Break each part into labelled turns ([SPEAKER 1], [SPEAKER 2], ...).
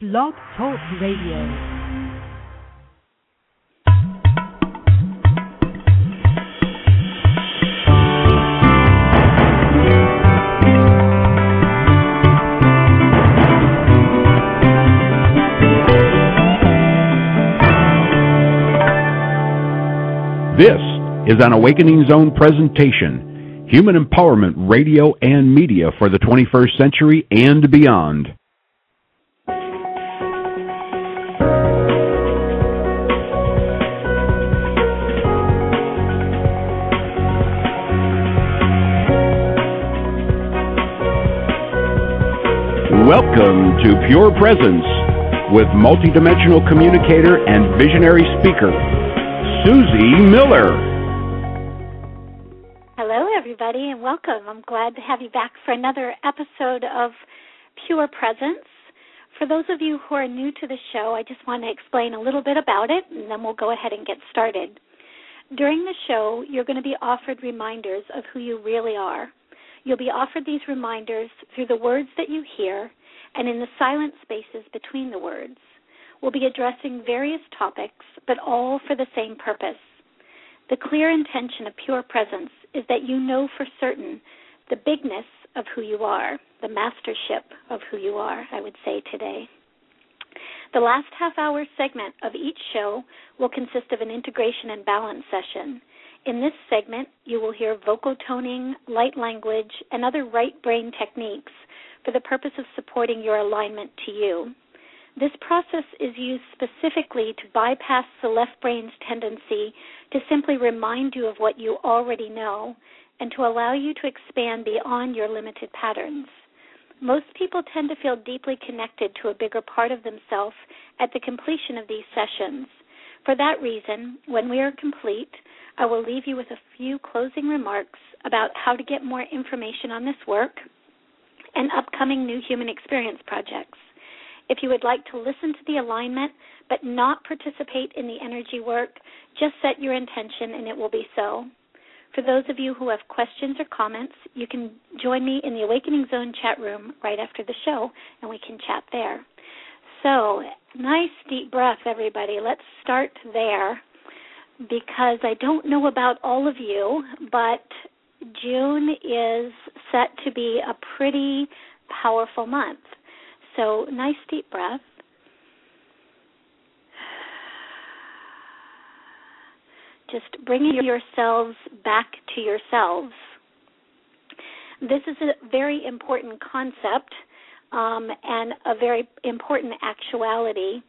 [SPEAKER 1] Blog Talk Radio.
[SPEAKER 2] This is an Awakening Zone presentation, Human Empowerment Radio and Media for the 21st Century and Beyond. Welcome to Pure Presence with multidimensional communicator and visionary speaker, Suzy Miller.
[SPEAKER 3] Hello, everybody, and welcome. I'm glad to have you back for another episode of Pure Presence. For those of you who are new to the show, I just want to explain a little bit about it, and then we'll go ahead and get started. During the show, you're going to be offered reminders of who you really are. You'll be offered these reminders through the words that you hear and in the silent spaces between the words. We'll be addressing various topics, but all for the same purpose. The clear intention of pure presence is that you know for certain the bigness of who you are, the mastership of who you are, I would say today. The last half hour segment of each show will consist of an integration and balance session. In this segment, you will hear vocal toning, light language, and other right brain techniques for the purpose of supporting your alignment to you. This process is used specifically to bypass the left brain's tendency to simply remind you of what you already know and to allow you to expand beyond your limited patterns. Most people tend to feel deeply connected to a bigger part of themselves at the completion of these sessions. For that reason, when we are complete, I will leave you with a few closing remarks about how to get more information on this work and upcoming new human experience projects. If you would like to listen to the alignment but not participate in the energy work, just set your intention and it will be so. For those of you who have questions or comments, you can join me in the Awakening Zone chat room right after the show and we can chat there. So, nice deep breath, everybody. Let's start there because I don't know about all of you, but June is set to be a pretty powerful month. So, nice deep breath. Just bringing yourselves back to yourselves. This is a very important concept um, and a very important actuality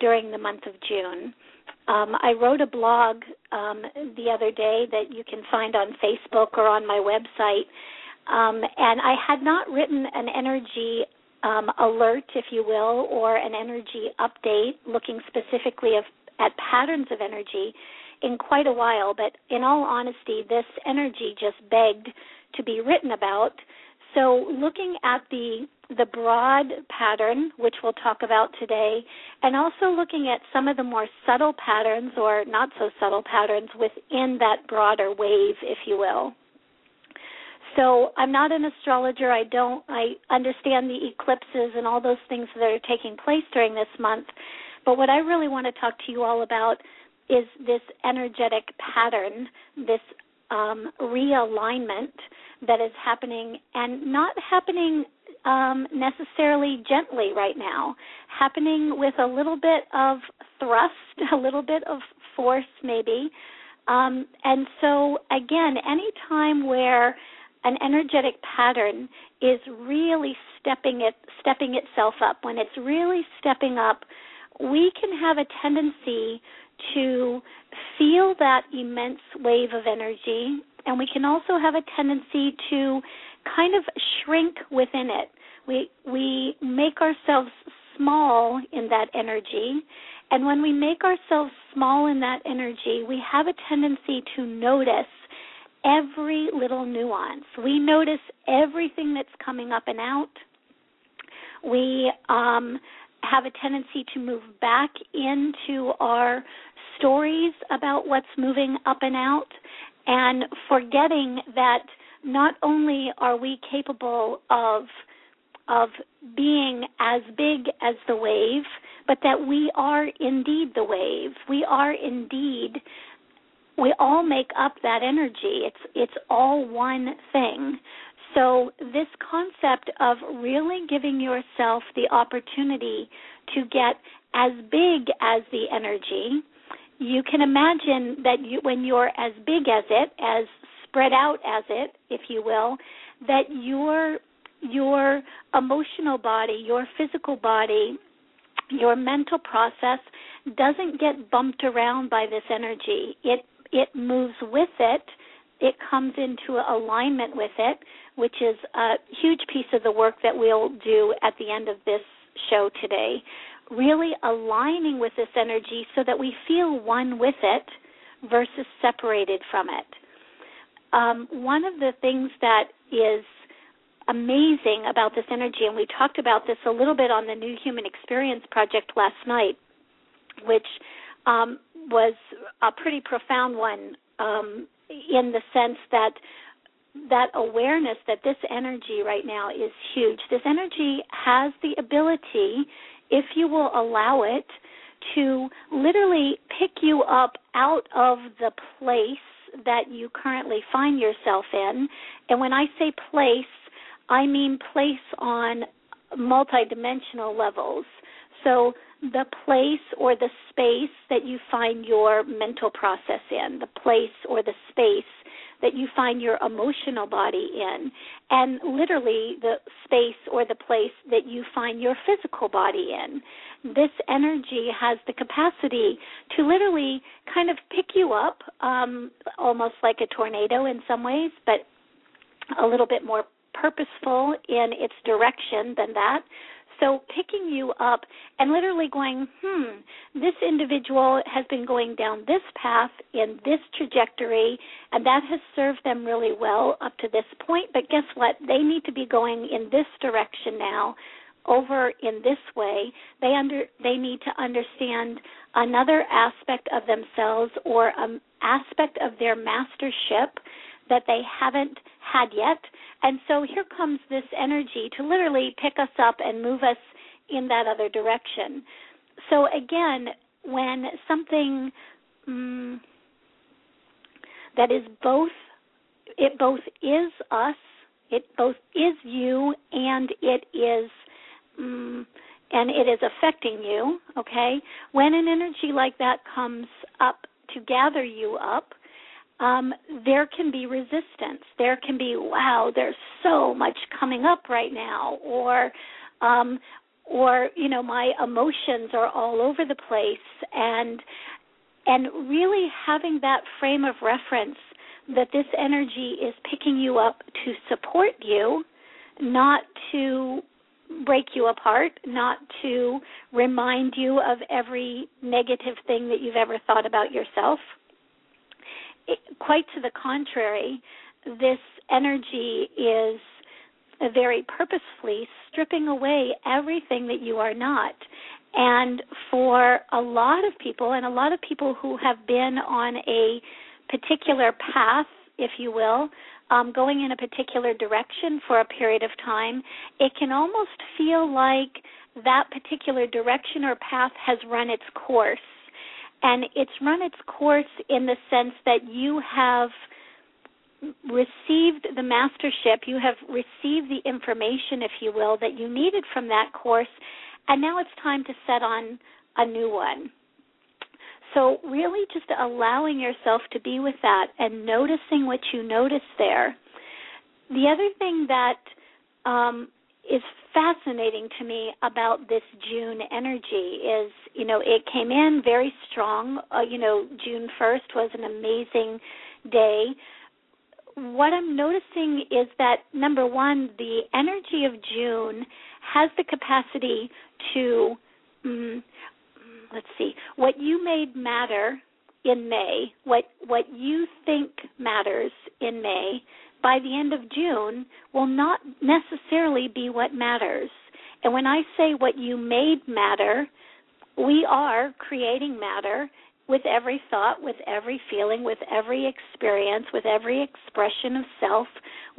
[SPEAKER 3] during the month of June. Um, I wrote a blog um, the other day that you can find on Facebook or on my website, um, and I had not written an energy um, alert, if you will, or an energy update looking specifically of, at patterns of energy in quite a while. But in all honesty, this energy just begged to be written about. So, looking at the the broad pattern, which we'll talk about today, and also looking at some of the more subtle patterns or not so subtle patterns within that broader wave, if you will. So I'm not an astrologer. I don't I understand the eclipses and all those things that are taking place during this month. But what I really want to talk to you all about is this energetic pattern, this um, realignment that is happening and not happening um, necessarily gently right now, happening with a little bit of thrust, a little bit of force, maybe. Um, and so, again, any time where an energetic pattern is really stepping it stepping itself up when it's really stepping up we can have a tendency to feel that immense wave of energy and we can also have a tendency to kind of shrink within it. We we make ourselves small in that energy, and when we make ourselves small in that energy, we have a tendency to notice every little nuance. We notice everything that's coming up and out. We um, have a tendency to move back into our stories about what's moving up and out and forgetting that not only are we capable of of being as big as the wave, but that we are indeed the wave. We are indeed we all make up that energy. It's it's all one thing. So this concept of really giving yourself the opportunity to get as big as the energy, you can imagine that you when you're as big as it, as spread out as it, if you will, that your your emotional body, your physical body, your mental process doesn't get bumped around by this energy. It it moves with it. It comes into alignment with it, which is a huge piece of the work that we'll do at the end of this show today. Really aligning with this energy so that we feel one with it versus separated from it. Um, one of the things that is amazing about this energy, and we talked about this a little bit on the New Human Experience Project last night, which um, was a pretty profound one um, in the sense that that awareness that this energy right now is huge. This energy has the ability, if you will allow it, to literally pick you up out of the place that you currently find yourself in. And when I say place, I mean place on multidimensional levels. So the place or the space that you find your mental process in, the place or the space that you find your emotional body in, and literally the space or the place that you find your physical body in. This energy has the capacity to literally kind of pick you up, um, almost like a tornado in some ways, but a little bit more purposeful in its direction than that. So picking you up and literally going, hmm, this individual has been going down this path in this trajectory, and that has served them really well up to this point. But guess what? They need to be going in this direction now over in this way they under they need to understand another aspect of themselves or an aspect of their mastership that they haven't had yet. And so here comes this energy to literally pick us up and move us in that other direction. So again, when something um, that is both it both is us, it both is you, and it is um, and it is affecting you. Okay, when an energy like that comes up to gather you up, um, there can be resistance. There can be, wow, there's so much coming up right now, or, um, or you know, my emotions are all over the place, and and really having that frame of reference that this energy is picking you up to support you, not to break you apart, not to remind you of every negative thing that you've ever thought about yourself quite to the contrary, this energy is very purposefully stripping away everything that you are not. And for a lot of people, and a lot of people who have been on a particular path, if you will, um, going in a particular direction for a period of time, it can almost feel like that particular direction or path has run its course and it's run its course in the sense that you have received the mastership, you have received the information, if you will, that you needed from that course, and now it's time to set on a new one. So, really, just allowing yourself to be with that and noticing what you notice there. The other thing that um, is fascinating to me about this June energy is, you know, it came in very strong. Uh, you know, June 1st was an amazing day. What I'm noticing is that number one, the energy of June has the capacity to, um, let's see, what you made matter in May, what what you think matters in May by the end of June will not necessarily be what matters. And when I say what you made matter, we are creating matter with every thought, with every feeling, with every experience, with every expression of self.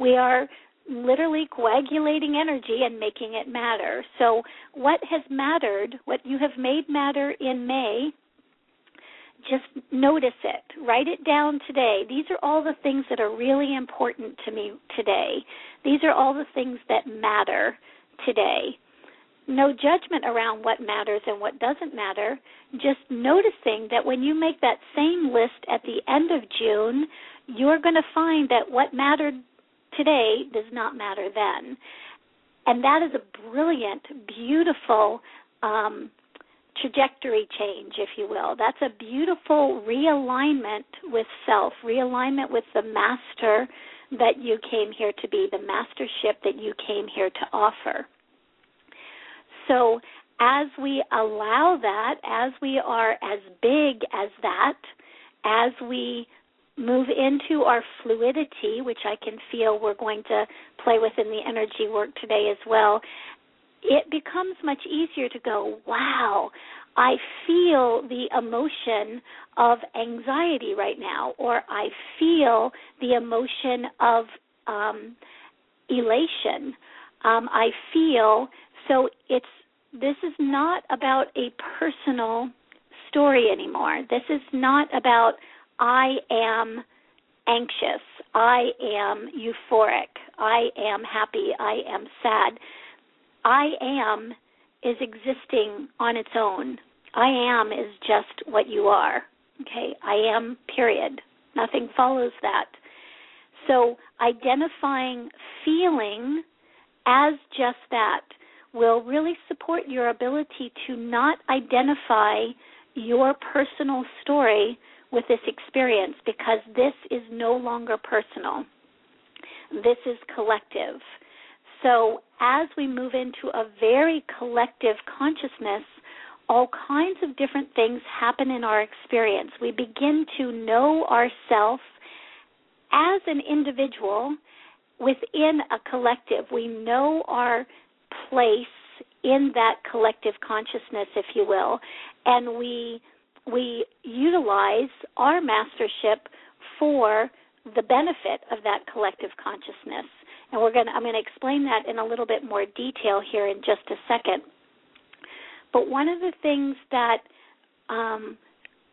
[SPEAKER 3] We are literally coagulating energy and making it matter. So, what has mattered, what you have made matter in May, just notice it. Write it down today. These are all the things that are really important to me today. These are all the things that matter today. No judgment around what matters and what doesn't matter. Just noticing that when you make that same list at the end of June, you're going to find that what mattered today does not matter then. And that is a brilliant, beautiful um, trajectory change, if you will. That's a beautiful realignment with self, realignment with the master that you came here to be, the mastership that you came here to offer. So, as we allow that, as we are as big as that, as we move into our fluidity, which I can feel we're going to play with in the energy work today as well, it becomes much easier to go, wow, I feel the emotion of anxiety right now, or I feel the emotion of um, elation. Um, I feel so it's this is not about a personal story anymore. This is not about I am anxious, I am euphoric, I am happy, I am sad. I am is existing on its own. I am is just what you are. Okay, I am, period. Nothing follows that. So identifying feeling as just that will really support your ability to not identify your personal story with this experience because this is no longer personal. This is collective. So, as we move into a very collective consciousness, all kinds of different things happen in our experience. We begin to know ourselves as an individual within a collective. We know our place in that collective consciousness, if you will, and we we utilize our mastership for the benefit of that collective consciousness. And we're going I'm going to explain that in a little bit more detail here in just a second. But one of the things that um,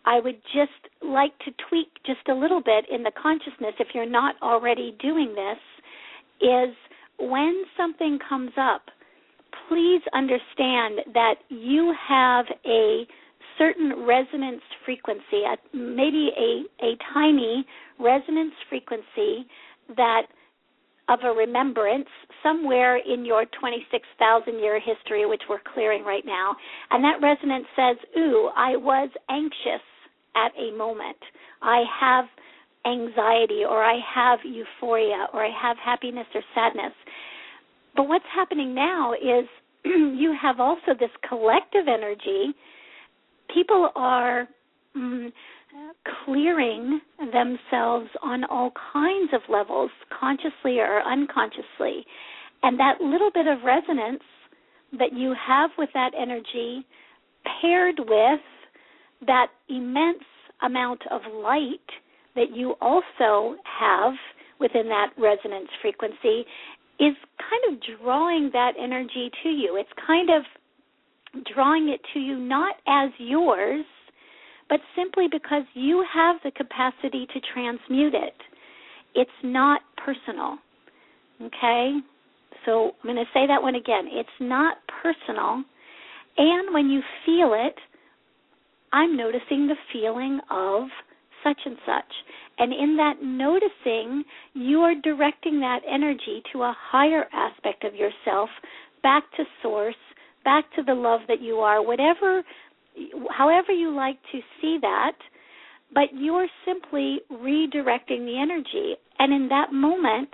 [SPEAKER 3] I would just like to tweak just a little bit in the consciousness, if you're not already doing this, is when something comes up, please understand that you have a certain resonance frequency, maybe a, a tiny resonance frequency that of a remembrance somewhere in your 26,000 year history, which we're clearing right now. And that resonance says, Ooh, I was anxious at a moment. I have anxiety, or I have euphoria, or I have happiness or sadness. But what's happening now is you have also this collective energy. People are. Mm, clearing themselves on all kinds of levels, consciously or unconsciously. And that little bit of resonance that you have with that energy, paired with that immense amount of light that you also have within that resonance frequency, is kind of drawing that energy to you. It's kind of drawing it to you not as yours but simply because you have the capacity to transmute it. It's not personal. Okay? So I'm going to say that one again. It's not personal. And when you feel it, I'm noticing the feeling of such and such. And in that noticing, you are directing that energy to a higher aspect of yourself, back to source, back to the love that you are, whatever however you like to see that, but you're simply redirecting the energy. And in that moment,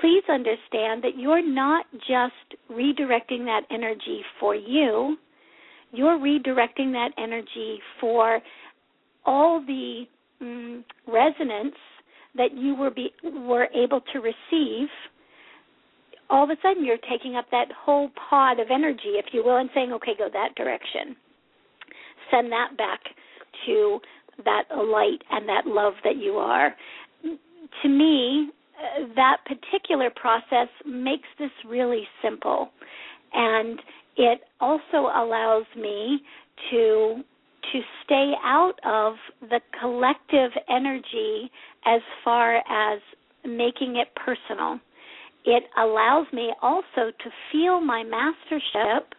[SPEAKER 3] please understand that you're not just redirecting that energy for you, you're redirecting that energy for all the mm, resonance that you were be, were able to receive all of a sudden you're taking up that whole pod of energy if you will and saying okay go that direction send that back to that light and that love that you are. To me, that particular process makes this really simple. And it also allows me to to stay out of the collective energy as far as making it personal. It allows me also to feel my mastership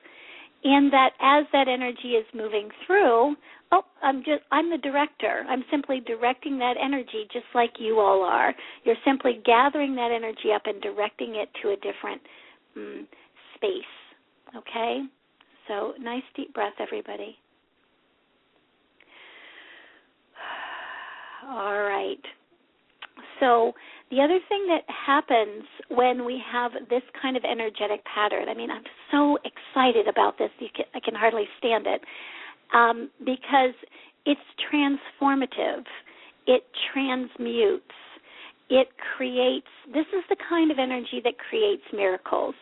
[SPEAKER 3] in that as that energy is moving through, oh, I'm just I'm the director. I'm simply directing that energy just like you all are. You're simply gathering that energy up and directing it to a different um, space. Okay? So, nice deep breath everybody. All right. So, the other thing that happens when we have this kind of energetic pattern, I mean, I'm so excited about this, can, I can hardly stand it, um, because it's transformative, it transmutes, it creates, this is the kind of energy that creates miracles.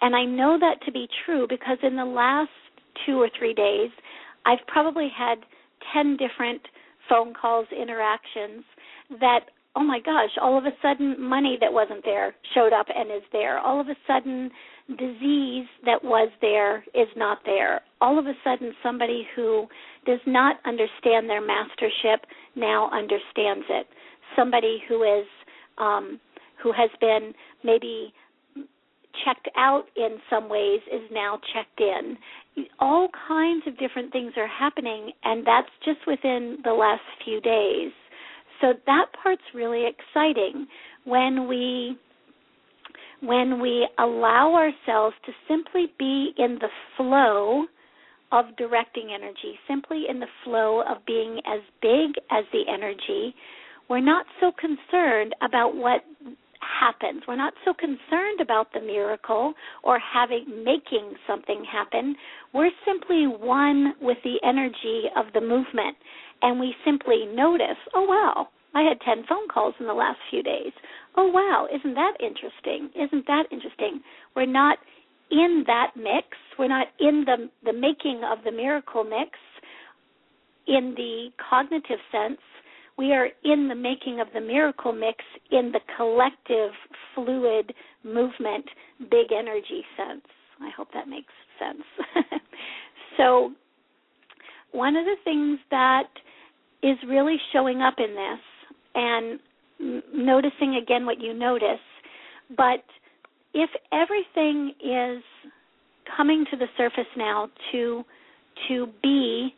[SPEAKER 3] And I know that to be true because in the last two or three days, I've probably had 10 different phone calls, interactions that oh my gosh, all of a sudden money that wasn't there showed up and is there. All of a sudden disease that was there is not there. All of a sudden somebody who does not understand their mastership now understands it. Somebody who is um who has been maybe checked out in some ways is now checked in. All kinds of different things are happening, and that's just within the last few days. So that part's really exciting when we when we allow ourselves to simply be in the flow of directing energy, simply in the flow of being as big as the energy, we're not so concerned about what happens. We're not so concerned about the miracle or having making something happen. We're simply one with the energy of the movement and we simply notice, oh wow, I had 10 phone calls in the last few days. Oh wow, isn't that interesting? Isn't that interesting? We're not in that mix. We're not in the the making of the miracle mix in the cognitive sense we are in the making of the miracle mix in the collective fluid movement big energy sense i hope that makes sense so one of the things that is really showing up in this and noticing again what you notice. But if everything is coming to the surface now to to be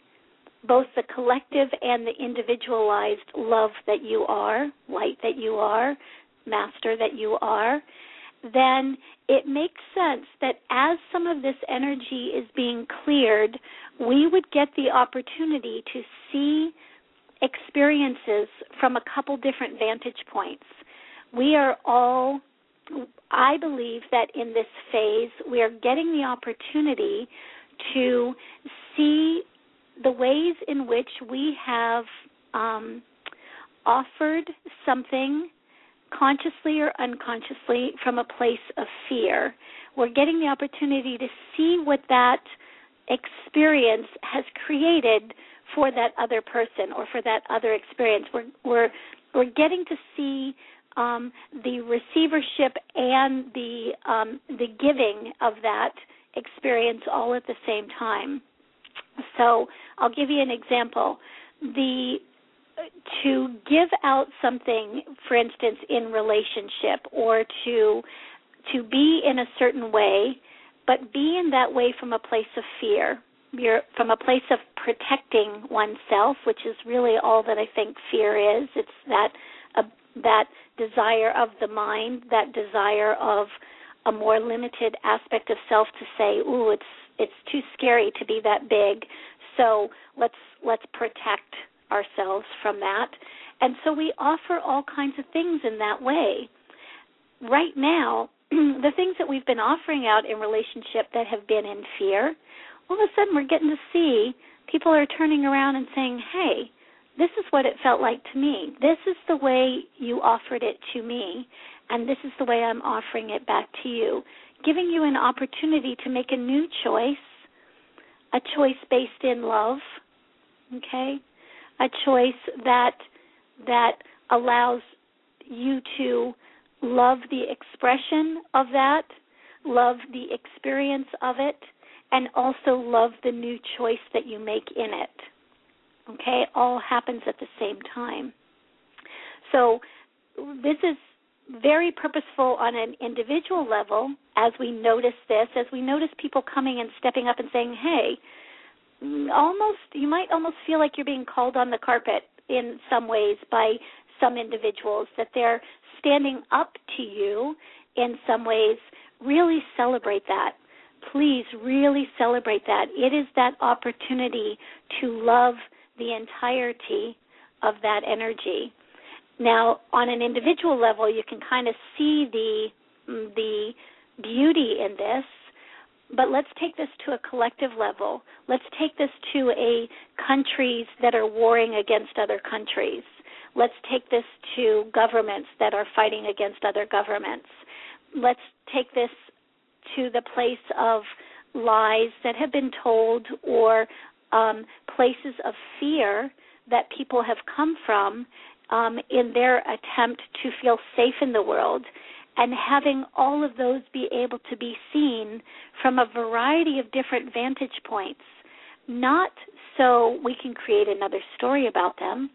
[SPEAKER 3] both the collective and the individualized love that you are, light that you are, master that you are, then it makes sense that as some of this energy is being cleared, we would get the opportunity to see experiences from a couple different vantage points. We are all, I believe that in this phase, we are getting the opportunity to see the ways in which we have um, offered something consciously or unconsciously from a place of fear. We're getting the opportunity to see what that experience has created for that other person or for that other experience. We're we're we're getting to see um, the receivership and the um, the giving of that experience all at the same time. So I'll give you an example. The to give out something, for instance, in relationship, or to to be in a certain way, but be in that way from a place of fear. You're from a place of protecting oneself, which is really all that I think fear is. It's that uh, that desire of the mind, that desire of a more limited aspect of self to say, "Ooh, it's it's too scary to be that big. So let's let's protect ourselves from that. And so we offer all kinds of things in that way. Right now the things that we've been offering out in relationship that have been in fear all of a sudden we're getting to see people are turning around and saying hey this is what it felt like to me this is the way you offered it to me and this is the way I'm offering it back to you giving you an opportunity to make a new choice, a choice based in love, okay? A choice that that allows you to love the expression of that, love the experience of it, and also love the new choice that you make in it. Okay, all happens at the same time. So, this is very purposeful on an individual level as we notice this, as we notice people coming and stepping up and saying, hey, almost, you might almost feel like you're being called on the carpet in some ways by some individuals, that they're standing up to you in some ways. Really celebrate that. Please really celebrate that. It is that opportunity to love the entirety of that energy now, on an individual level, you can kind of see the mm, the beauty in this, but let's take this to a collective level. Let's take this to a countries that are warring against other countries. Let's take this to governments that are fighting against other governments. Let's take this to the place of lies that have been told or um, places of fear that people have come from um, in their attempt to feel safe in the world and having all of those be able to be seen from a variety of different vantage points, not so we can create another story about them.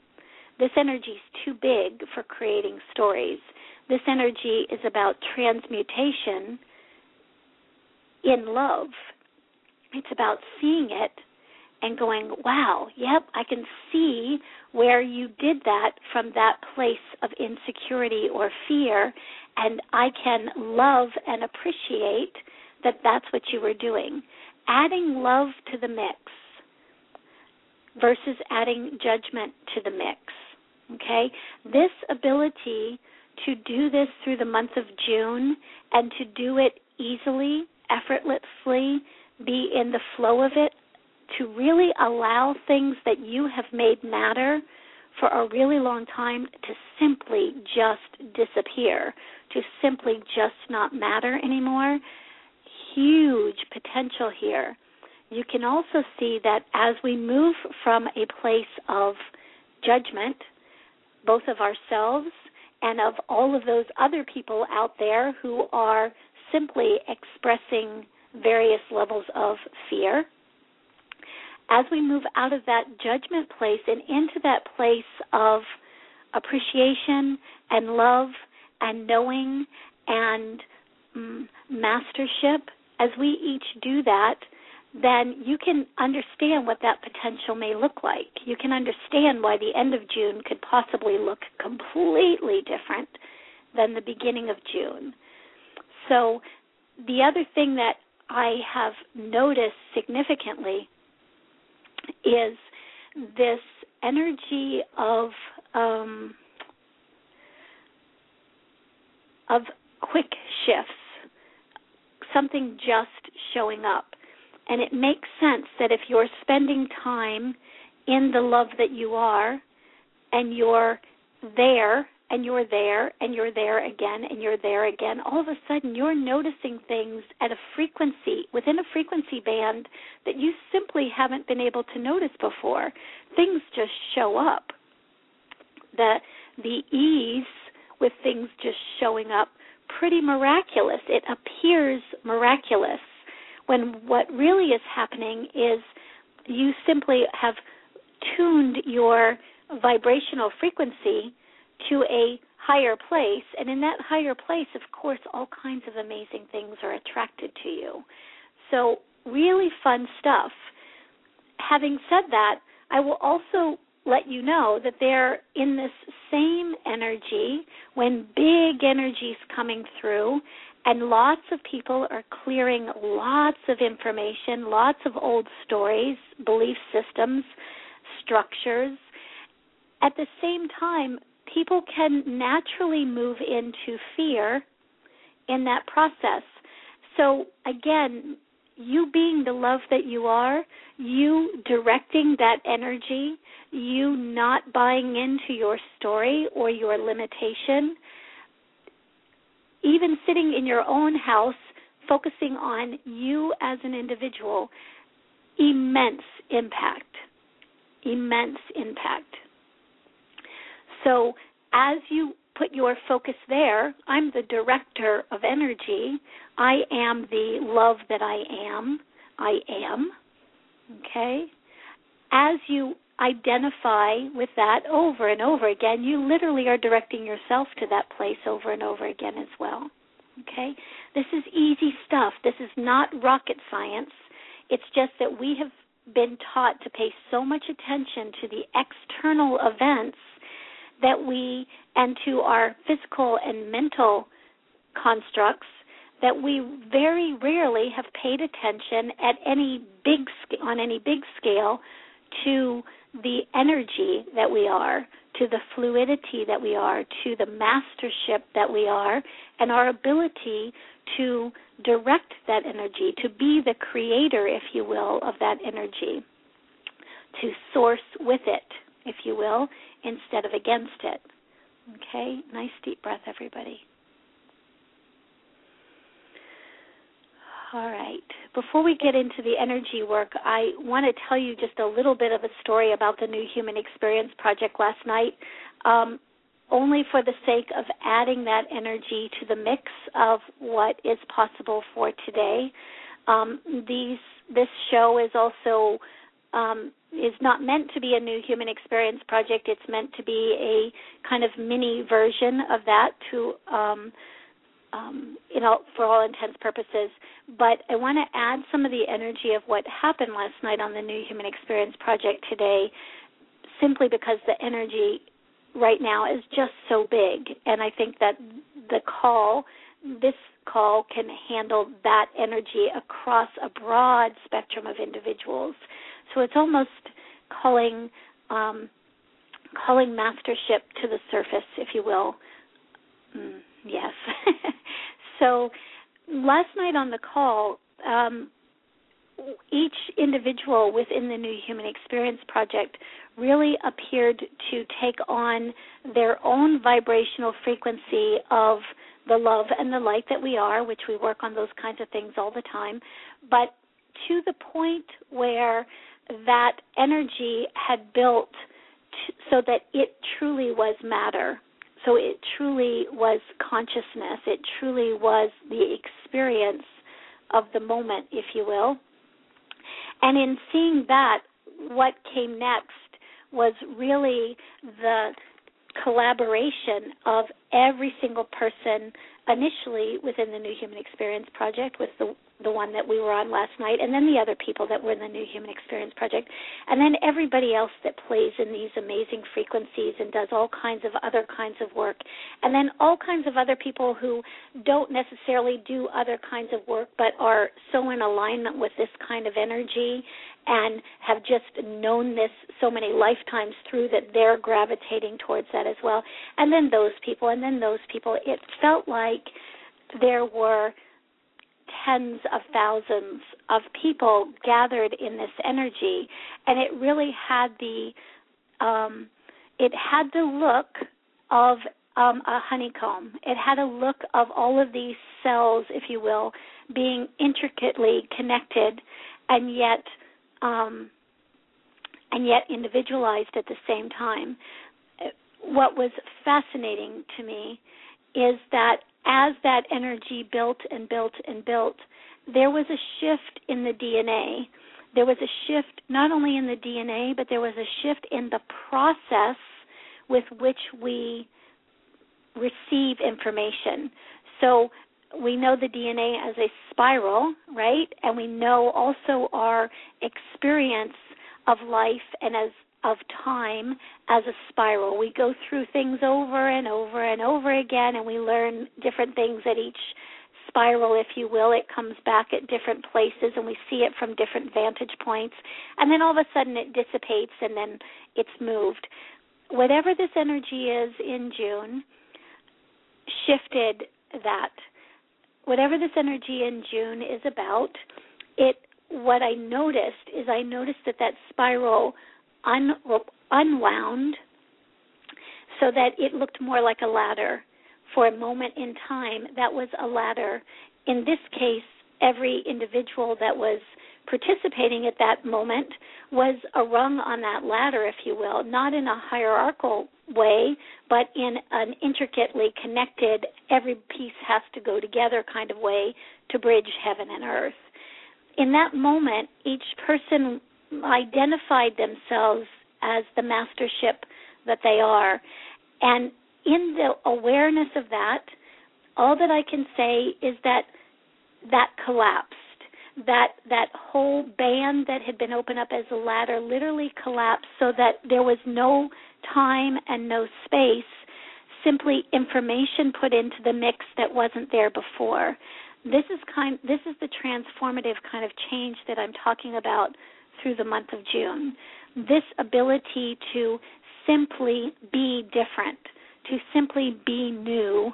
[SPEAKER 3] This energy is too big for creating stories. This energy is about transmutation in love. It's about seeing it and going, wow, yep, I can see where you did that from that place of insecurity or fear, and I can love and appreciate that that's what you were doing. Adding love to the mix versus adding judgment to the mix. Okay? This ability to do this through the month of June and to do it easily, effortlessly, be in the flow of it to really allow things that you have made matter for a really long time to simply just disappear, to simply just not matter anymore. Huge potential here. You can also see that as we move from a place of judgment, both of ourselves and of all of those other people out there who are simply expressing various levels of fear as we move out of that judgment place and into that place of appreciation and love and knowing and um, mastership, as we each do that, then you can understand what that potential may look like. You can understand why the end of June could possibly look completely different than the beginning of June. So, the other thing that I have noticed significantly is this energy of um, of quick shifts, something just showing up. And it makes sense that if you're spending time in the love that you are and you're there and you're there and you're there again and you're there again, all of a sudden you're noticing things at a frequency, within a frequency band that you simply haven't been able to notice before. Things just show up. The the ease with things just showing up pretty miraculous. It appears miraculous when what really is happening is you simply have tuned your vibrational frequency to a higher place and in that higher place of course all kinds of amazing things are attracted to you. So really fun stuff. Having said that i will also let you know that they're in this same energy when big energies coming through and lots of people are clearing lots of information lots of old stories belief systems structures. At the same time people can naturally move into fear in that process. So, again, you being the love that you are, you directing that energy, you not buying into your story or your limitation, even sitting in your own house, focusing on you as an individual, immense impact. Immense impact. So, as you put your focus there, I'm the director of energy. I am the love that I am. I am. Okay? As you identify with that over and over again, you literally are directing yourself to that place over and over again as well. Okay? This is easy stuff. This is not rocket science. It's just that we have been taught to pay so much attention to the external events that we and to our physical and mental constructs that we very rarely have paid attention at any big on any big scale to the energy that we are, to the fluidity that we are, to the mastership that we are, and our ability to direct that energy, to be the creator, if you will, of that energy, to source with it, if you will, instead of against it. Okay? Nice deep breath, everybody. All right. Before we get into the energy work, I want to tell you just a little bit of a story about the New Human Experience Project last night, um, only for the sake of adding that energy to the mix of what is possible for today. Um, these this show is also um, is not meant to be a new human experience project. It's meant to be a kind of mini version of that to um, um, for all intents purposes. But I want to add some of the energy of what happened last night on the New Human Experience Project today, simply because the energy right now is just so big, and I think that the call, this call, can handle that energy across a broad spectrum of individuals. So it's almost calling um, calling mastership to the surface, if you will. Mm, yes. so last night on the call, um, each individual within the New Human Experience Project really appeared to take on their own vibrational frequency of the love and the light that we are, which we work on those kinds of things all the time, but to the point where that energy had built t- so that it truly was matter. So it truly was consciousness. It truly was the experience of the moment, if you will. And in seeing that, what came next was really the collaboration of every single person initially within the New Human Experience Project with the the one that we were on last night, and then the other people that were in the New Human Experience Project, and then everybody else that plays in these amazing frequencies and does all kinds of other kinds of work, and then all kinds of other people who don't necessarily do other kinds of work but are so in alignment with this kind of energy and have just known this so many lifetimes through that they're gravitating towards that as well. And then those people, and then those people. It felt like there were tens of thousands of people gathered in this energy and it really had the um it had the look of um a honeycomb. It had a look of all of these cells if you will being intricately connected and yet um and yet individualized at the same time. What was fascinating to me is that as that energy built and built and built, there was a shift in the DNA. There was a shift not only in the DNA, but there was a shift in the process with which we receive information. So we know the DNA as a spiral, right? And we know also our experience of life and as of time as a spiral. We go through things over and over and over again, and we learn different things at each spiral, if you will. It comes back at different places, and we see it from different vantage points. And then all of a sudden it dissipates, and then it's moved. Whatever this energy is in June shifted that. Whatever this energy in June is about, it what I noticed is I noticed that that spiral un, unwound so that it looked more like a ladder. For a moment in time, that was a ladder. In this case, every individual that was participating at that moment was a rung on that ladder, if you will, not in a hierarchical way, but in an intricately connected, every piece has to go together kind of way to bridge heaven and earth. In that moment, each person identified themselves as the mastership that they are. And in the awareness of that, all that I can say is that that collapsed. That that whole band that had been opened up as a ladder literally collapsed so that there was no time and no space, simply information put into the mix that wasn't there before. This is kind this is the transformative kind of change that I'm talking about through the month of June. This ability to simply be different, to simply be new,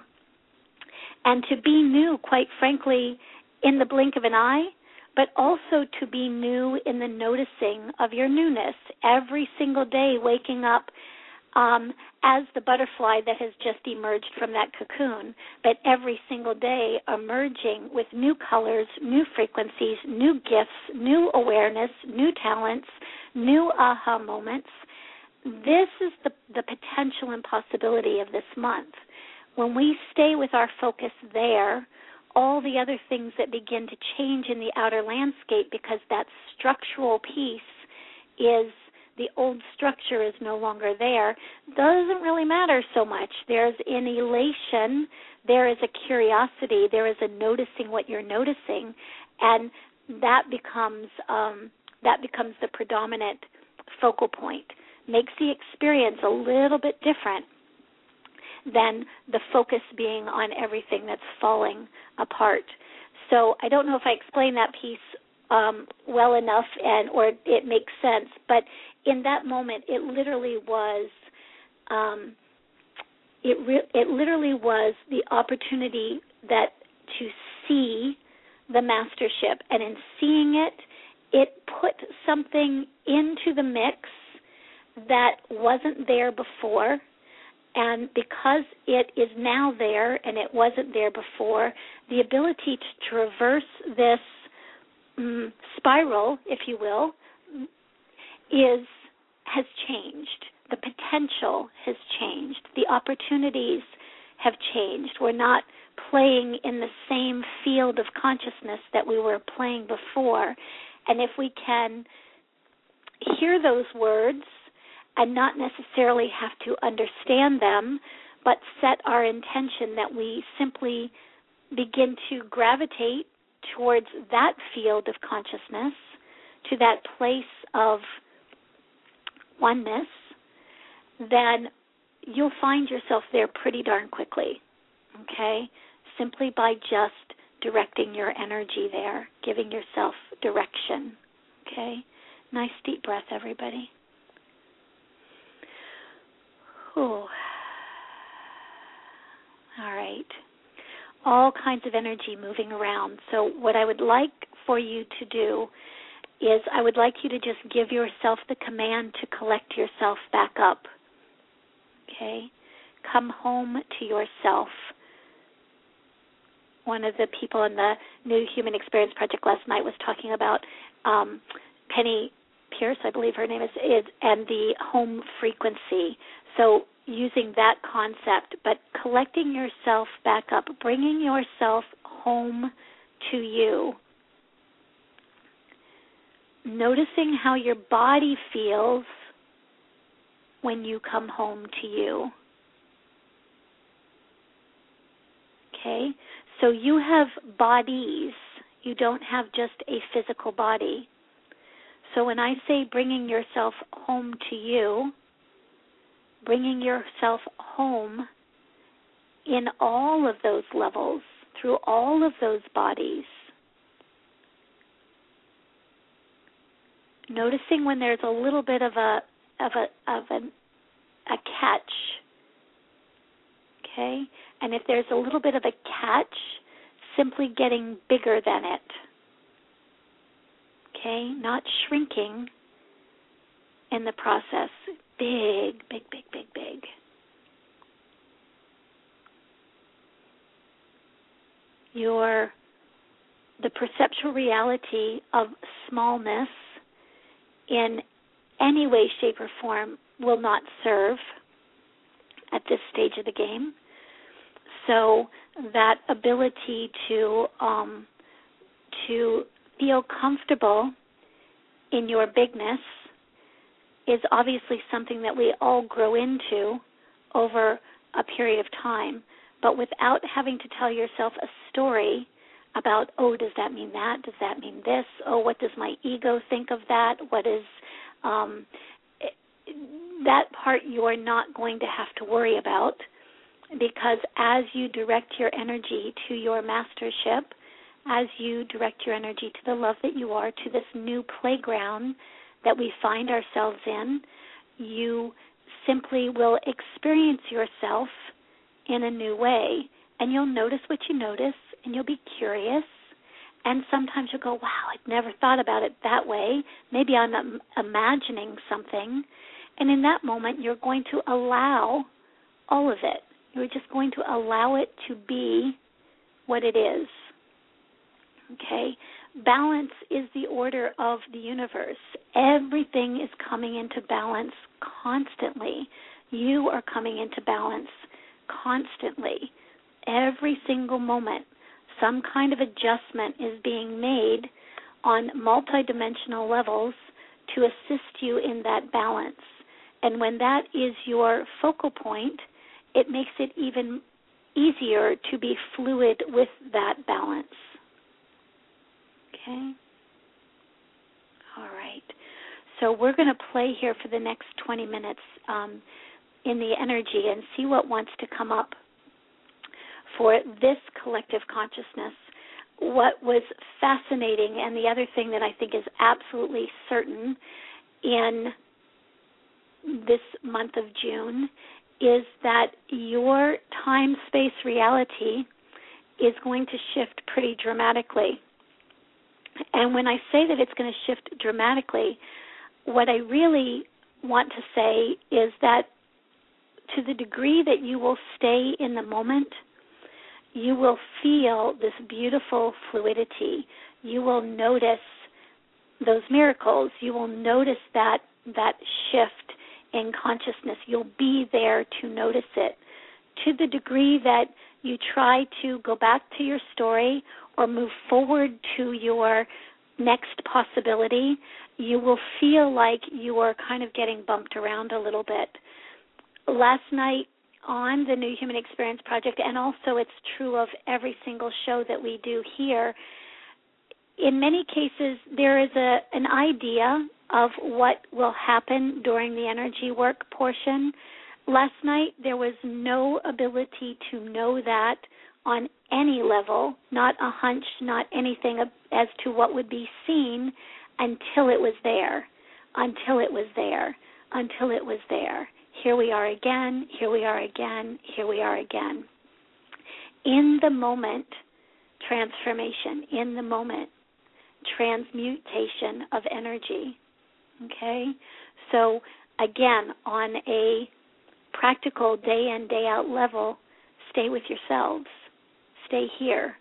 [SPEAKER 3] and to be new, quite frankly, in the blink of an eye, but also to be new in the noticing of your newness every single day, waking up um, as the butterfly that has just emerged from that cocoon, but every single day emerging with new colors, new frequencies, new gifts, new awareness, new talents, new aha moments. This is the, the potential and possibility of this month. When we stay with our focus there, all the other things that begin to change in the outer landscape because that structural piece is the old structure is no longer there doesn't really matter so much. There's an elation, there is a curiosity, there is a noticing what you're noticing, and that becomes um, that becomes the predominant focal point. Makes the experience a little bit different than the focus being on everything that's falling apart. So I don't know if I explained that piece um, well enough and or it makes sense, but in that moment, it literally was. Um, it re- it literally was the opportunity that to see the mastership, and in seeing it, it put something into the mix that wasn't there before. And because it is now there and it wasn't there before, the ability to traverse this um, spiral, if you will, is has changed. The potential has changed. The opportunities have changed. We're not playing in the same field of consciousness that we were playing before. And if we can hear those words and not necessarily have to understand them, but set our intention that we simply begin to gravitate towards that field of consciousness, to that place of oneness, then you'll find yourself there pretty darn quickly. Okay? Simply by just directing your energy there, giving yourself direction. Okay? Nice deep breath, everybody. Ooh. All right. All kinds of energy moving around. So, what I would like for you to do is I would like you to just give yourself the command to collect yourself back up. Okay? Come home to yourself. One of the people in the New Human Experience Project last night was talking about um, Penney Peirce, I believe her name is, is, and the home frequency. So using that concept, but collecting yourself back up, bringing yourself home to you noticing how your body feels when you come home to you. Okay? So you have bodies. You don't have just a physical body. So when I say bringing yourself home to you, bringing yourself home in all of those levels, through all of those bodies, noticing when there's a little bit of a of a of a a catch okay? And if there's a little bit of a catch simply getting bigger than it okay? Not shrinking in the process big big big big big your the perceptual reality of smallness in any way, shape, or form will not serve at this stage of the game. So that ability to um, to feel comfortable in your bigness is obviously something that we all grow into over a period of time, but without having to tell yourself a story about, oh, does that mean that? Does that mean this? Oh, what does my ego think of that? What is um, that part you're not going to have to worry about because as you direct your energy to your mastership, as you direct your energy to the love that you are, to this new playground that we find ourselves in, you simply will experience yourself in a new way. And you'll notice what you notice, and you'll be curious. And sometimes you'll go, wow, I'd never thought about it that way. Maybe I'm imagining something. And in that moment, you're going to allow all of it. You're just going to allow it to be what it is. Okay? Balance is the order of the universe. Everything is coming into balance constantly. You are coming into balance constantly. Every single moment, some kind of adjustment is being made on multidimensional levels to assist you in that balance. And when that is your focal point, it makes it even easier to be fluid with that balance. Okay? So we're going to play here for the next 20 minutes um, in the energy and see what wants to come up for this collective consciousness. What was fascinating, and the other thing that I think is absolutely certain in this month of June, is that your time space reality is going to shift pretty dramatically. And when I say that it's going to shift dramatically, what I really want to say is that to the degree that you will stay in the moment, you will feel this beautiful fluidity. You will notice those miracles. You will notice that that shift in consciousness. You'll be there to notice it. To the degree that you try to go back to your story or move forward to your next possibility, you will feel like you are kind of getting bumped around a little bit. Last night on the New Human Experience Project, and also it's true of every single show that we do here, in many cases there is a an idea of what will happen during the energy work portion. Last night there was no ability to know that on any level, not a hunch, not anything as to what would be seen until it was there, until it was there, until it was there. Here we are again, here we are again, here we are again. In the moment, transformation, in the moment, transmutation of energy. Okay? So, again, on a practical day in, day out level, stay with yourselves. Stay here.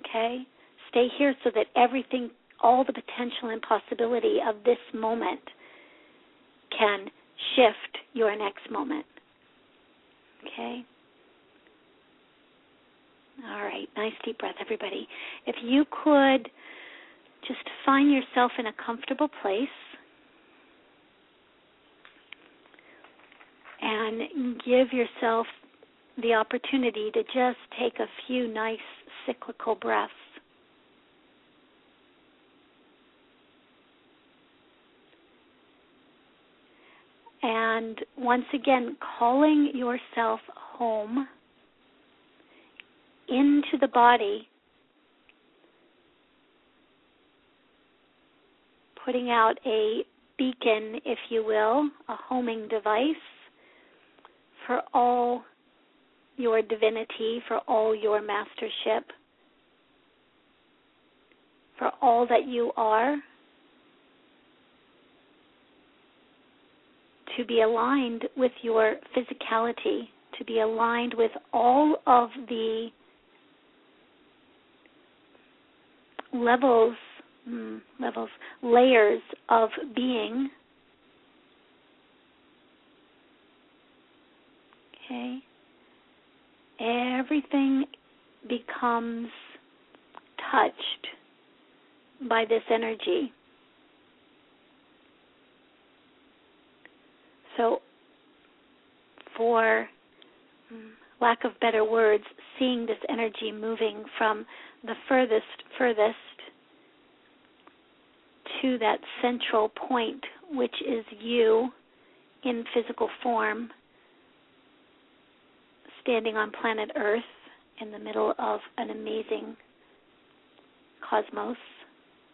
[SPEAKER 3] Okay? Stay here so that everything, all the potential and possibility of this moment can shift your next moment. Okay? All right, nice deep breath, everybody. If you could just find yourself in a comfortable place and give yourself the opportunity to just take a few nice cyclical breaths. And once again, calling yourself home into the body, putting out a beacon, if you will, a homing device for all your divinity, for all your mastership, for all that you are, to be aligned with your physicality, to be aligned with all of the levels, mm, levels, layers of being. Okay. Everything becomes touched by this energy. So, for mm, lack of better words, seeing this energy moving from the furthest, furthest to that central point, which is you in physical form, standing on planet Earth in the middle of an amazing cosmos,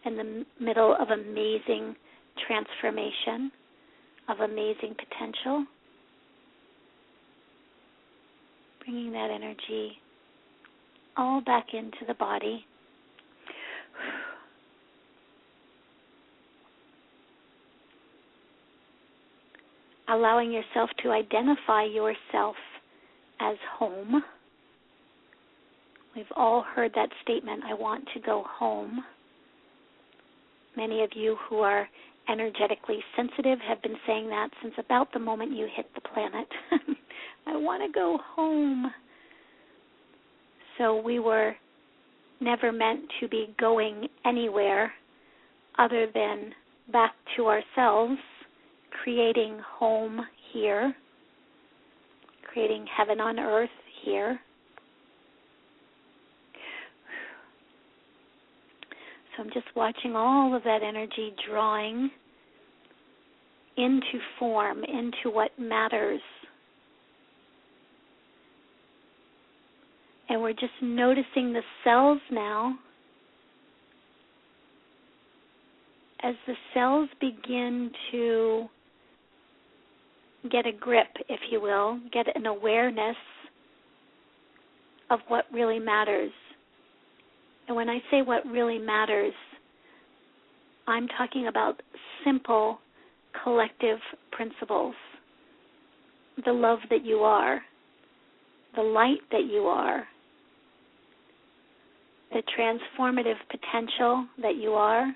[SPEAKER 3] in the middle of amazing transformation, of amazing potential. Bringing that energy all back into the body. Allowing yourself to identify yourself as home. We've all heard that statement I want to go home. Many of you who are energetically sensitive have been saying that since about the moment you hit the planet. I want to go home. So we were never meant to be going anywhere other than back to ourselves, creating home here, creating heaven on earth here. So I'm just watching all of that energy drawing into form, into what matters. And we're just noticing the cells now. As the cells begin to get a grip, if you will, get an awareness of what really matters. And when I say what really matters, I'm talking about simple collective principles. The love that you are, the light that you are, the transformative potential that you are,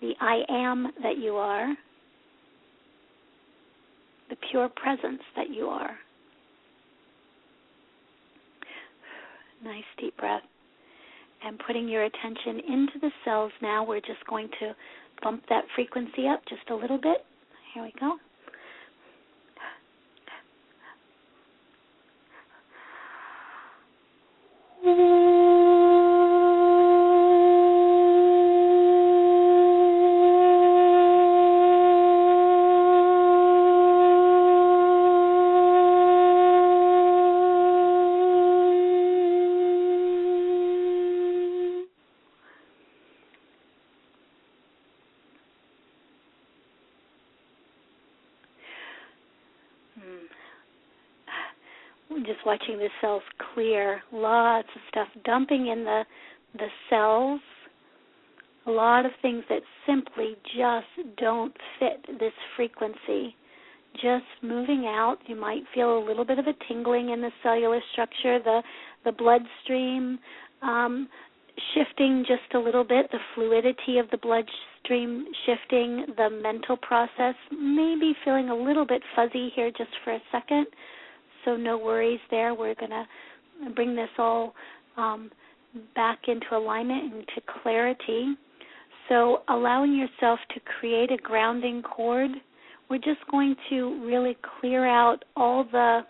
[SPEAKER 3] the I am that you are, the pure presence that you are. Nice deep breath. And putting your attention into the cells now, we're just going to bump that frequency up just a little bit. Here we go. Lots of stuff dumping in the the cells, a lot of things that simply just don't fit this frequency. Just moving out, you might feel a little bit of a tingling in the cellular structure, the the bloodstream um, shifting just a little bit, the fluidity of the bloodstream shifting, the mental process maybe feeling a little bit fuzzy here just for a second so no worries there. We're going to bring this all um, back into alignment and to clarity. So, allowing yourself to create a grounding cord, we're just going to really clear out all the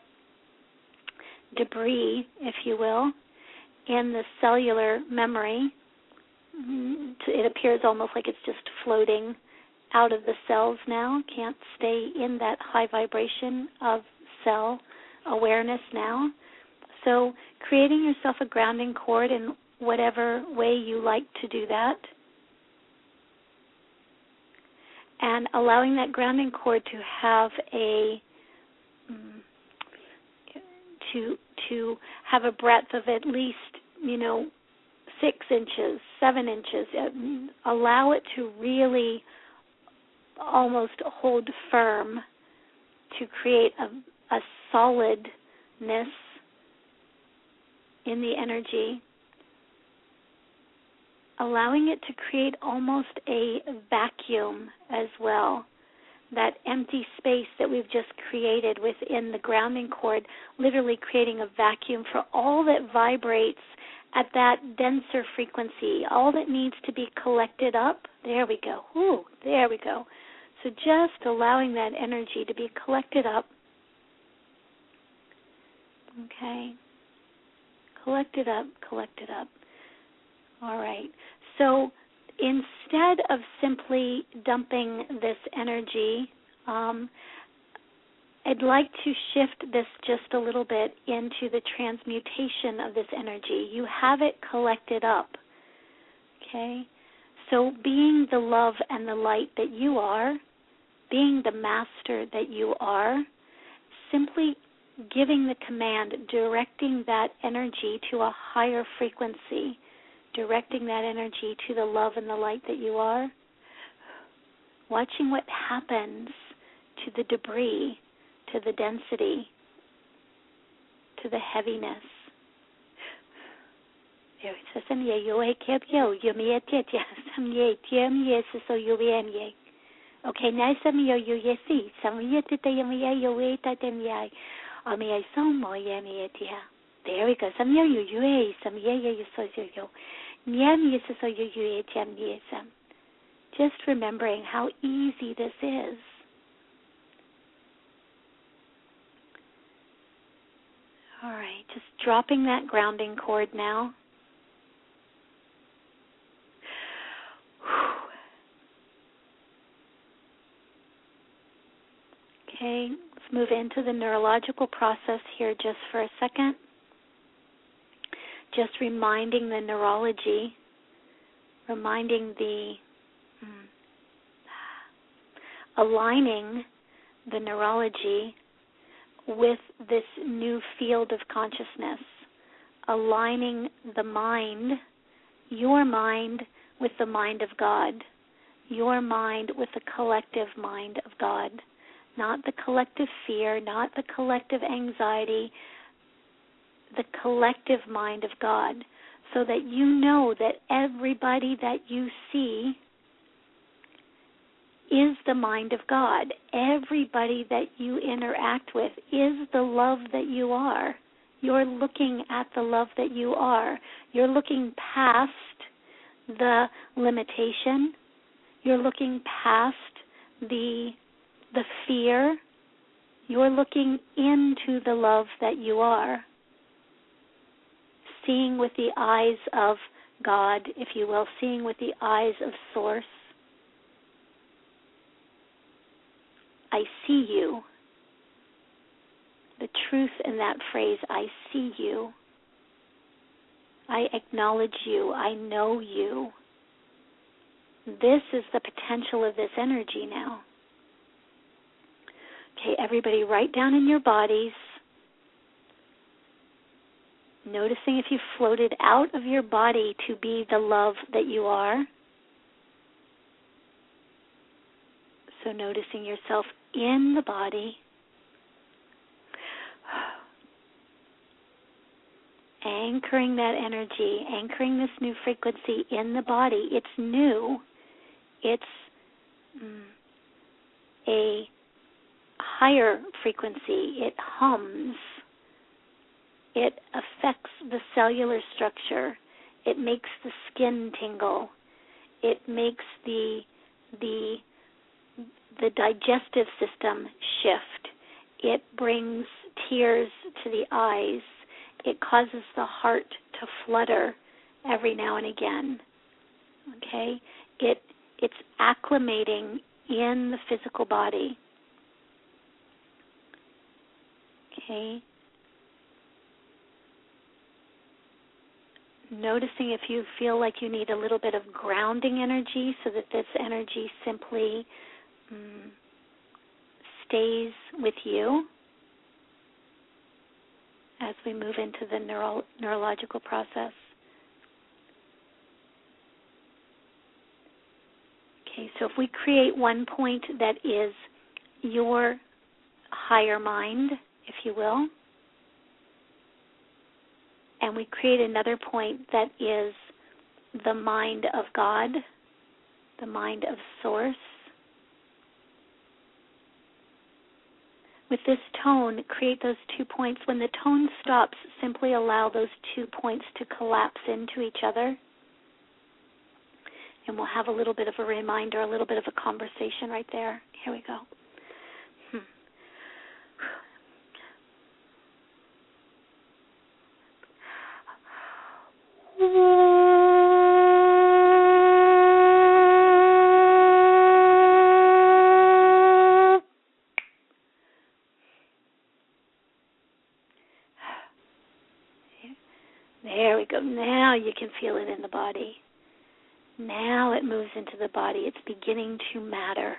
[SPEAKER 3] debris, if you will, in the cellular memory. It appears almost like it's just floating out of the cells now, can't stay in that high vibration of cell awareness now. So, creating yourself a grounding cord in whatever way you like to do that. And allowing that grounding cord to have a um, to to have a breadth of at least you know six inches, seven inches. Uh, allow it to really almost hold firm to create a, a solidness in the energy allowing it to create almost a vacuum as well. That empty space that we've just created within the grounding cord, literally creating a vacuum for all that vibrates at that denser frequency, all that needs to be collected up. There we go. Ooh, there we go. So just allowing that energy to be collected up. Okay. Collect it up, collect it up. All right. So instead of simply dumping this energy, um, I'd like to shift this just a little bit into the transmutation of this energy. You have it collected up. Okay? So, being the love and the light that you are, being the master that you are, simply giving the command, directing that energy to a higher frequency, directing that energy to the love and the light that you are, watching what happens to the debris, to the density, to the heaviness. Okay, you yo wait at them yai. There we go. Some yo you you some ye ye you so yo yo. Nyam yes so you you tiam yesam. Just remembering how easy this is. All right, just dropping that grounding cord now. Okay, move into the neurological process here just for a second. Just reminding the neurology, reminding the, hmm, aligning the neurology with this new field of consciousness, aligning the mind, your mind, with the mind of God, your mind with the collective mind of God not the collective fear, not the collective anxiety, the collective mind of God, so that you know that everybody that you see is the mind of God. Everybody that you interact with is the love that you are. You're looking at the love that you are. You're looking past the limitation. You're looking past the the fear, you're looking into the love that you are. Seeing with the eyes of God, if you will, seeing with the eyes of Source. I see you. The truth in that phrase, I see you. I acknowledge you. I know you. This is the potential of this energy now. Okay, everybody, right down in your bodies. Noticing if you floated out of your body to be the love that you are. So, noticing yourself in the body. Anchoring that energy, anchoring this new frequency in the body. It's new. It's mm, a higher frequency, it hums. It affects the cellular structure. It makes the skin tingle. It makes the the the digestive system shift. It brings tears to the eyes. It causes the heart to flutter every now and again. Okay? It it's acclimating in the physical body. Okay. Noticing if you feel like you need a little bit of grounding energy so that this energy simply um, stays with you as we move into the neuro- neurological process. Okay, so if we create one point that is your higher mind, if you will. And we create another point that is the mind of God, the mind of Source. With this tone, create those two points. When the tone stops, simply allow those two points to collapse into each other. And we'll have a little bit of a reminder, a little bit of a conversation right there. Here we go. The body. It's beginning to matter.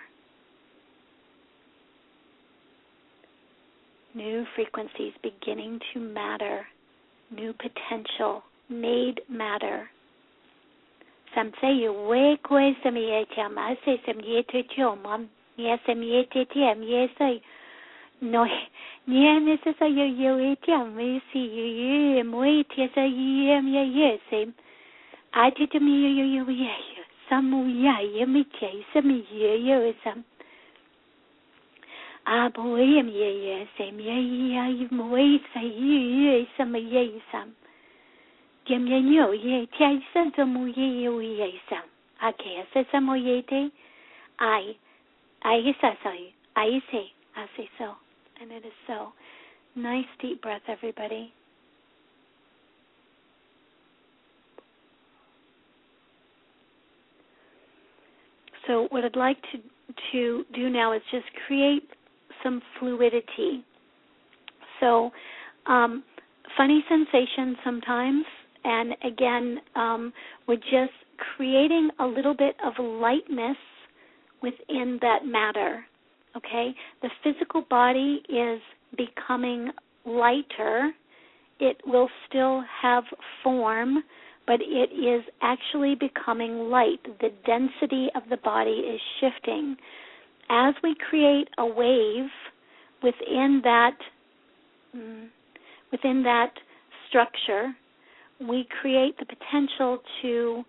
[SPEAKER 3] New frequencies beginning to matter. New potential made matter. E e ya ye me che some ye yo some a boy me ye ye say me ye ye mo e say ye some ye some Gem nyo ye tia san to mu ye ye wi ye sam. A ke se sa mo ye te. I I sa sa I say I say so. And it is so. Nice deep breath everybody. So what I'd like to to do now is just create some fluidity. So um, funny sensations sometimes and again, um, we're just creating a little bit of lightness within that matter. Okay? The physical body is becoming lighter. It will still have form, but it is actually becoming light. The density of the body is shifting. As we create a wave within that mm, within that structure, we create the potential to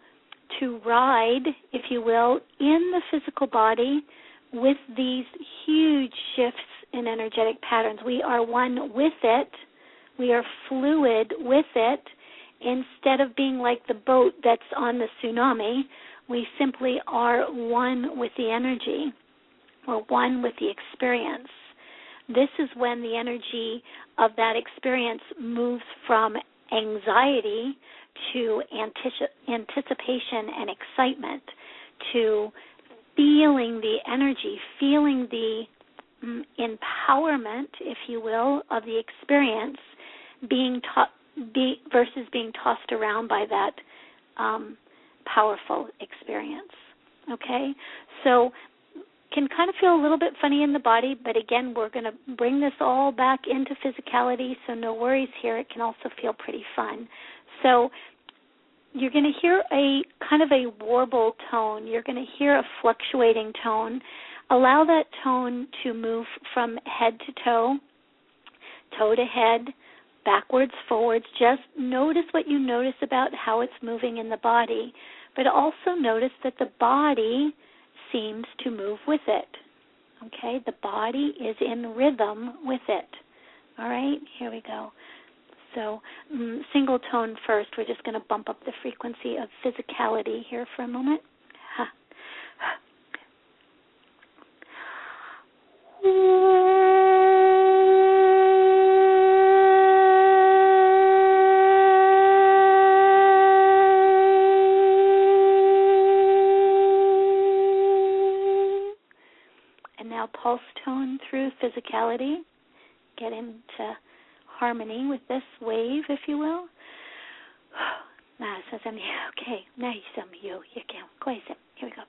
[SPEAKER 3] to ride, if you will, in the physical body with these huge shifts in energetic patterns. We are one with it. We are fluid with it. Instead of being like the boat that's on the tsunami, we simply are one with the energy. We're one with the experience. This is when the energy of that experience moves from anxiety to anticipation and excitement to feeling the energy, feeling the mm, empowerment, if you will, of the experience being taught be, versus being tossed around by that um, powerful experience. Okay, so can kind of feel a little bit funny in the body, but again, we're going to bring this all back into physicality, so no worries here. It can also feel pretty fun. So you're going to hear a kind of a warble tone. You're going to hear a fluctuating tone. Allow that tone to move from head to toe, toe to head, backwards, forwards. Just notice what you notice about how it's moving in the body, but also notice that the body seems to move with it. Okay, the body is in rhythm with it. All right, here we go. So, um, single tone first. We're just going to bump up the frequency of physicality here for a moment. Ha. Through physicality, get into harmony with this wave, if you will. okay, now you some you you can coisa. Here we go.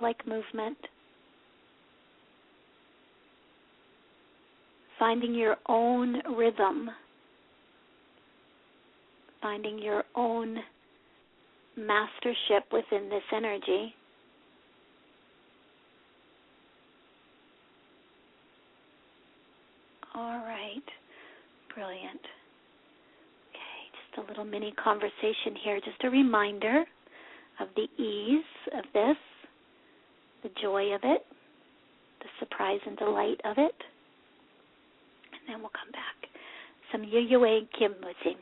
[SPEAKER 3] Like movement. Finding your own rhythm, finding your own mastership within this energy. All right. Brilliant. Okay, just a little mini conversation here. Just a reminder of the ease of this, the joy of it, the surprise and delight of it. And then we'll come back. Some yuyue kimusin.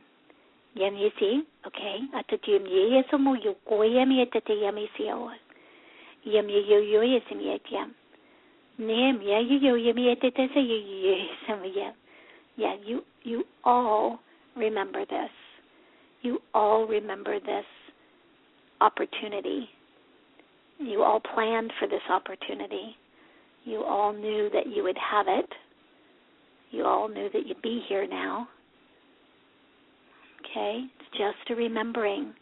[SPEAKER 3] Yam yisi, okay. Atatum ye sumu yu goyam yetete yam yisi awa. Yam yuyu yesim yetyam. Nim ya yuyu yam yetete se yuyu yesim yam. Yeah, you you all remember this. You all remember this opportunity. You all planned for this opportunity. You all knew that you would have it. You all knew that you'd be here now. Okay? It's just a remembering.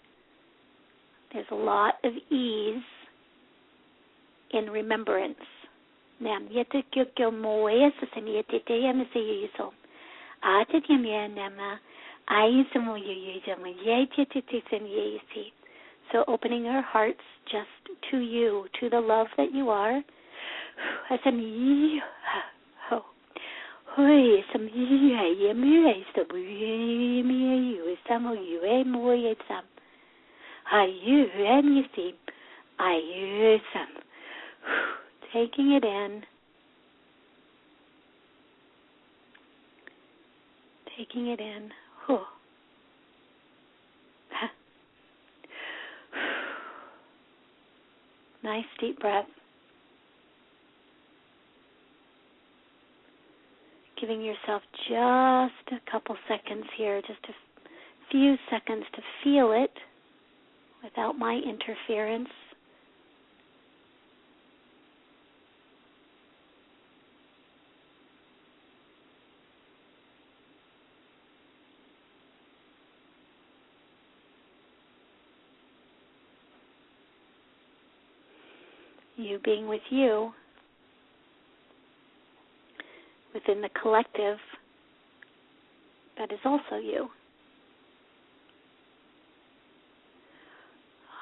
[SPEAKER 3] There's a lot of ease in remembrance. Nam yete kyo kyo moe sa yete te yam se yiso. Ate yam ya nama. Ai sa mo yu yu jam ye te te te sen ye si. So opening our hearts just to you, to the love that you are. An yi oh, ho. Hoi sam yi hai ye mi hai sa bu ye mi yu sam yu e mo ye sam. Hai yu en yi si. Ai yu. Taking it in. Taking it in. Whew. Nice deep breath. Giving yourself just a couple seconds here, just a few seconds to feel it without my interference. You being with you within the collective that is also you.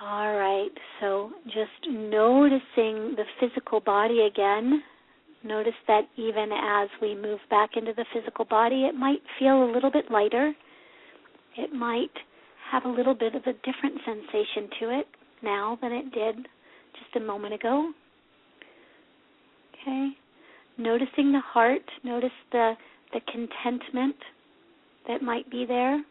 [SPEAKER 3] All right, so just noticing the physical body again. Notice that even as we move back into the physical body, it might feel a little bit lighter. It might have a little bit of a different sensation to it now than it did a moment ago. Okay. Noticing the heart, notice the the contentment that might be there.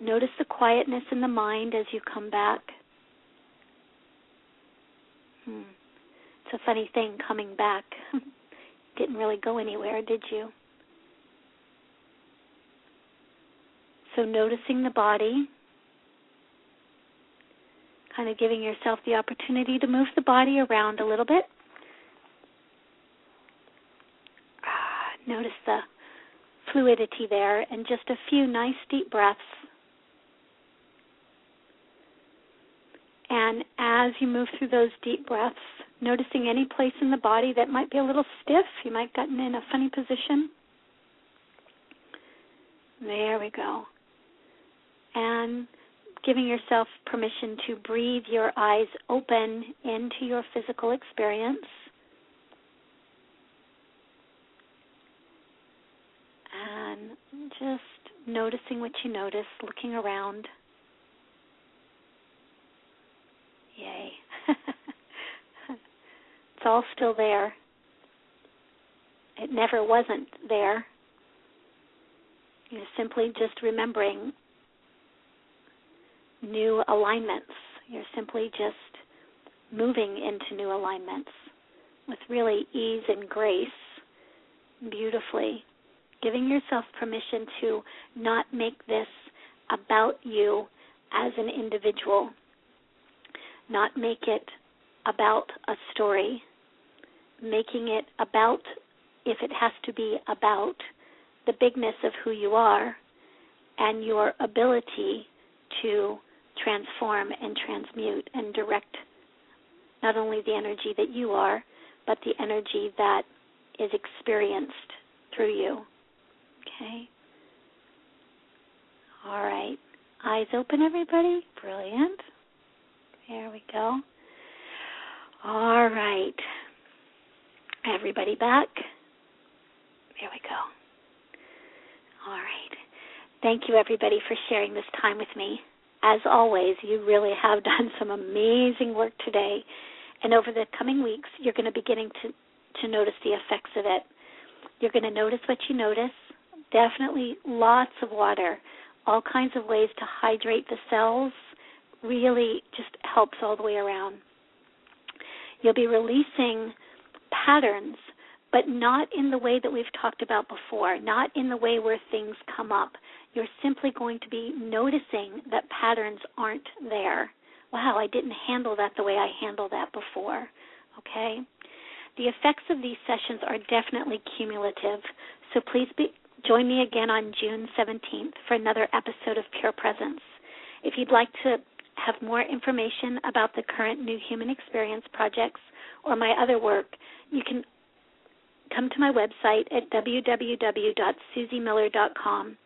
[SPEAKER 3] Notice the quietness in the mind as you come back. Hmm. It's a funny thing coming back. Didn't really go anywhere, did you? So noticing the body, kind of giving yourself the opportunity to move the body around a little bit. Ah, notice the fluidity there, and just a few nice deep breaths. And as you move through those deep breaths, noticing any place in the body that might be a little stiff, you might have gotten in a funny position. There we go. And giving yourself permission to breathe your eyes open into your physical experience. And just noticing what you notice, looking around. Yay. it's all still there. It never wasn't there. You're simply just remembering new alignments. You're simply just moving into new alignments with really ease and grace, beautifully, giving yourself permission to not make this about you as an individual, not make it about a story, making it about, if it has to be about, the bigness of who you are and your ability to transform and transmute and direct not only the energy that you are, but the energy that is experienced through you. Okay? All right. Eyes open, everybody. Brilliant. There we go. All right. Everybody back. There we go. All right. Thank you, everybody, for sharing this time with me. As always, you really have done some amazing work today. And over the coming weeks, you're going to be getting to, to notice the effects of it. You're going to notice what you notice. Definitely lots of water, all kinds of ways to hydrate the cells. Really just helps all the way around. You'll be releasing patterns, but not in the way that we've talked about before, not in the way where things come up. You're simply going to be noticing that patterns aren't there. Wow, I didn't handle that the way I handled that before. Okay? The effects of these sessions are definitely cumulative, so please be, join me again on June 17th for another episode of Pure Presence. If you'd like to have more information about the current New Human Experience projects or my other work, you can come to my website at www.suzymiller.com.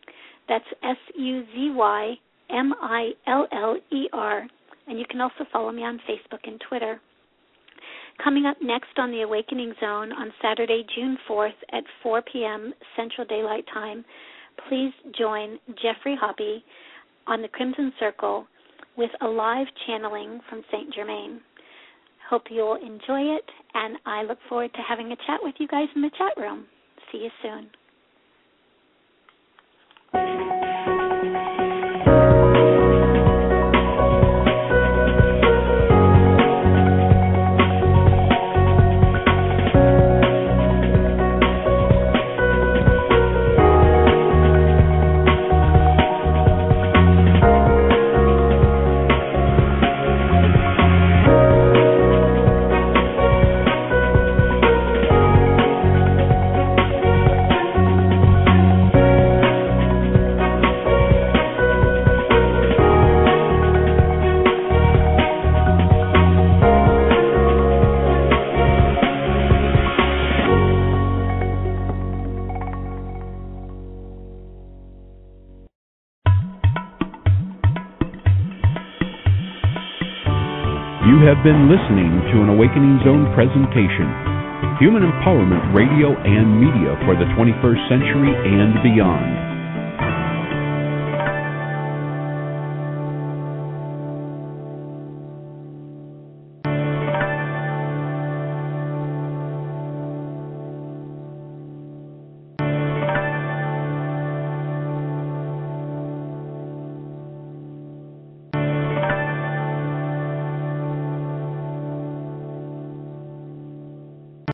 [SPEAKER 3] That's S U Z Y M I L L E R. And you can also follow me on Facebook and Twitter. Coming up next on the Awakening Zone on Saturday, June 4th at 4 p.m. Central Daylight Time, please join Geoffrey Hoppe on the Crimson Circle with a live channeling from St. Germain. Hope you'll enjoy it, and I look forward to having a chat with you guys in the chat room. See you soon.
[SPEAKER 2] Have been listening to an Awakening Zone presentation, Human Empowerment Radio and Media for the 21st Century and Beyond.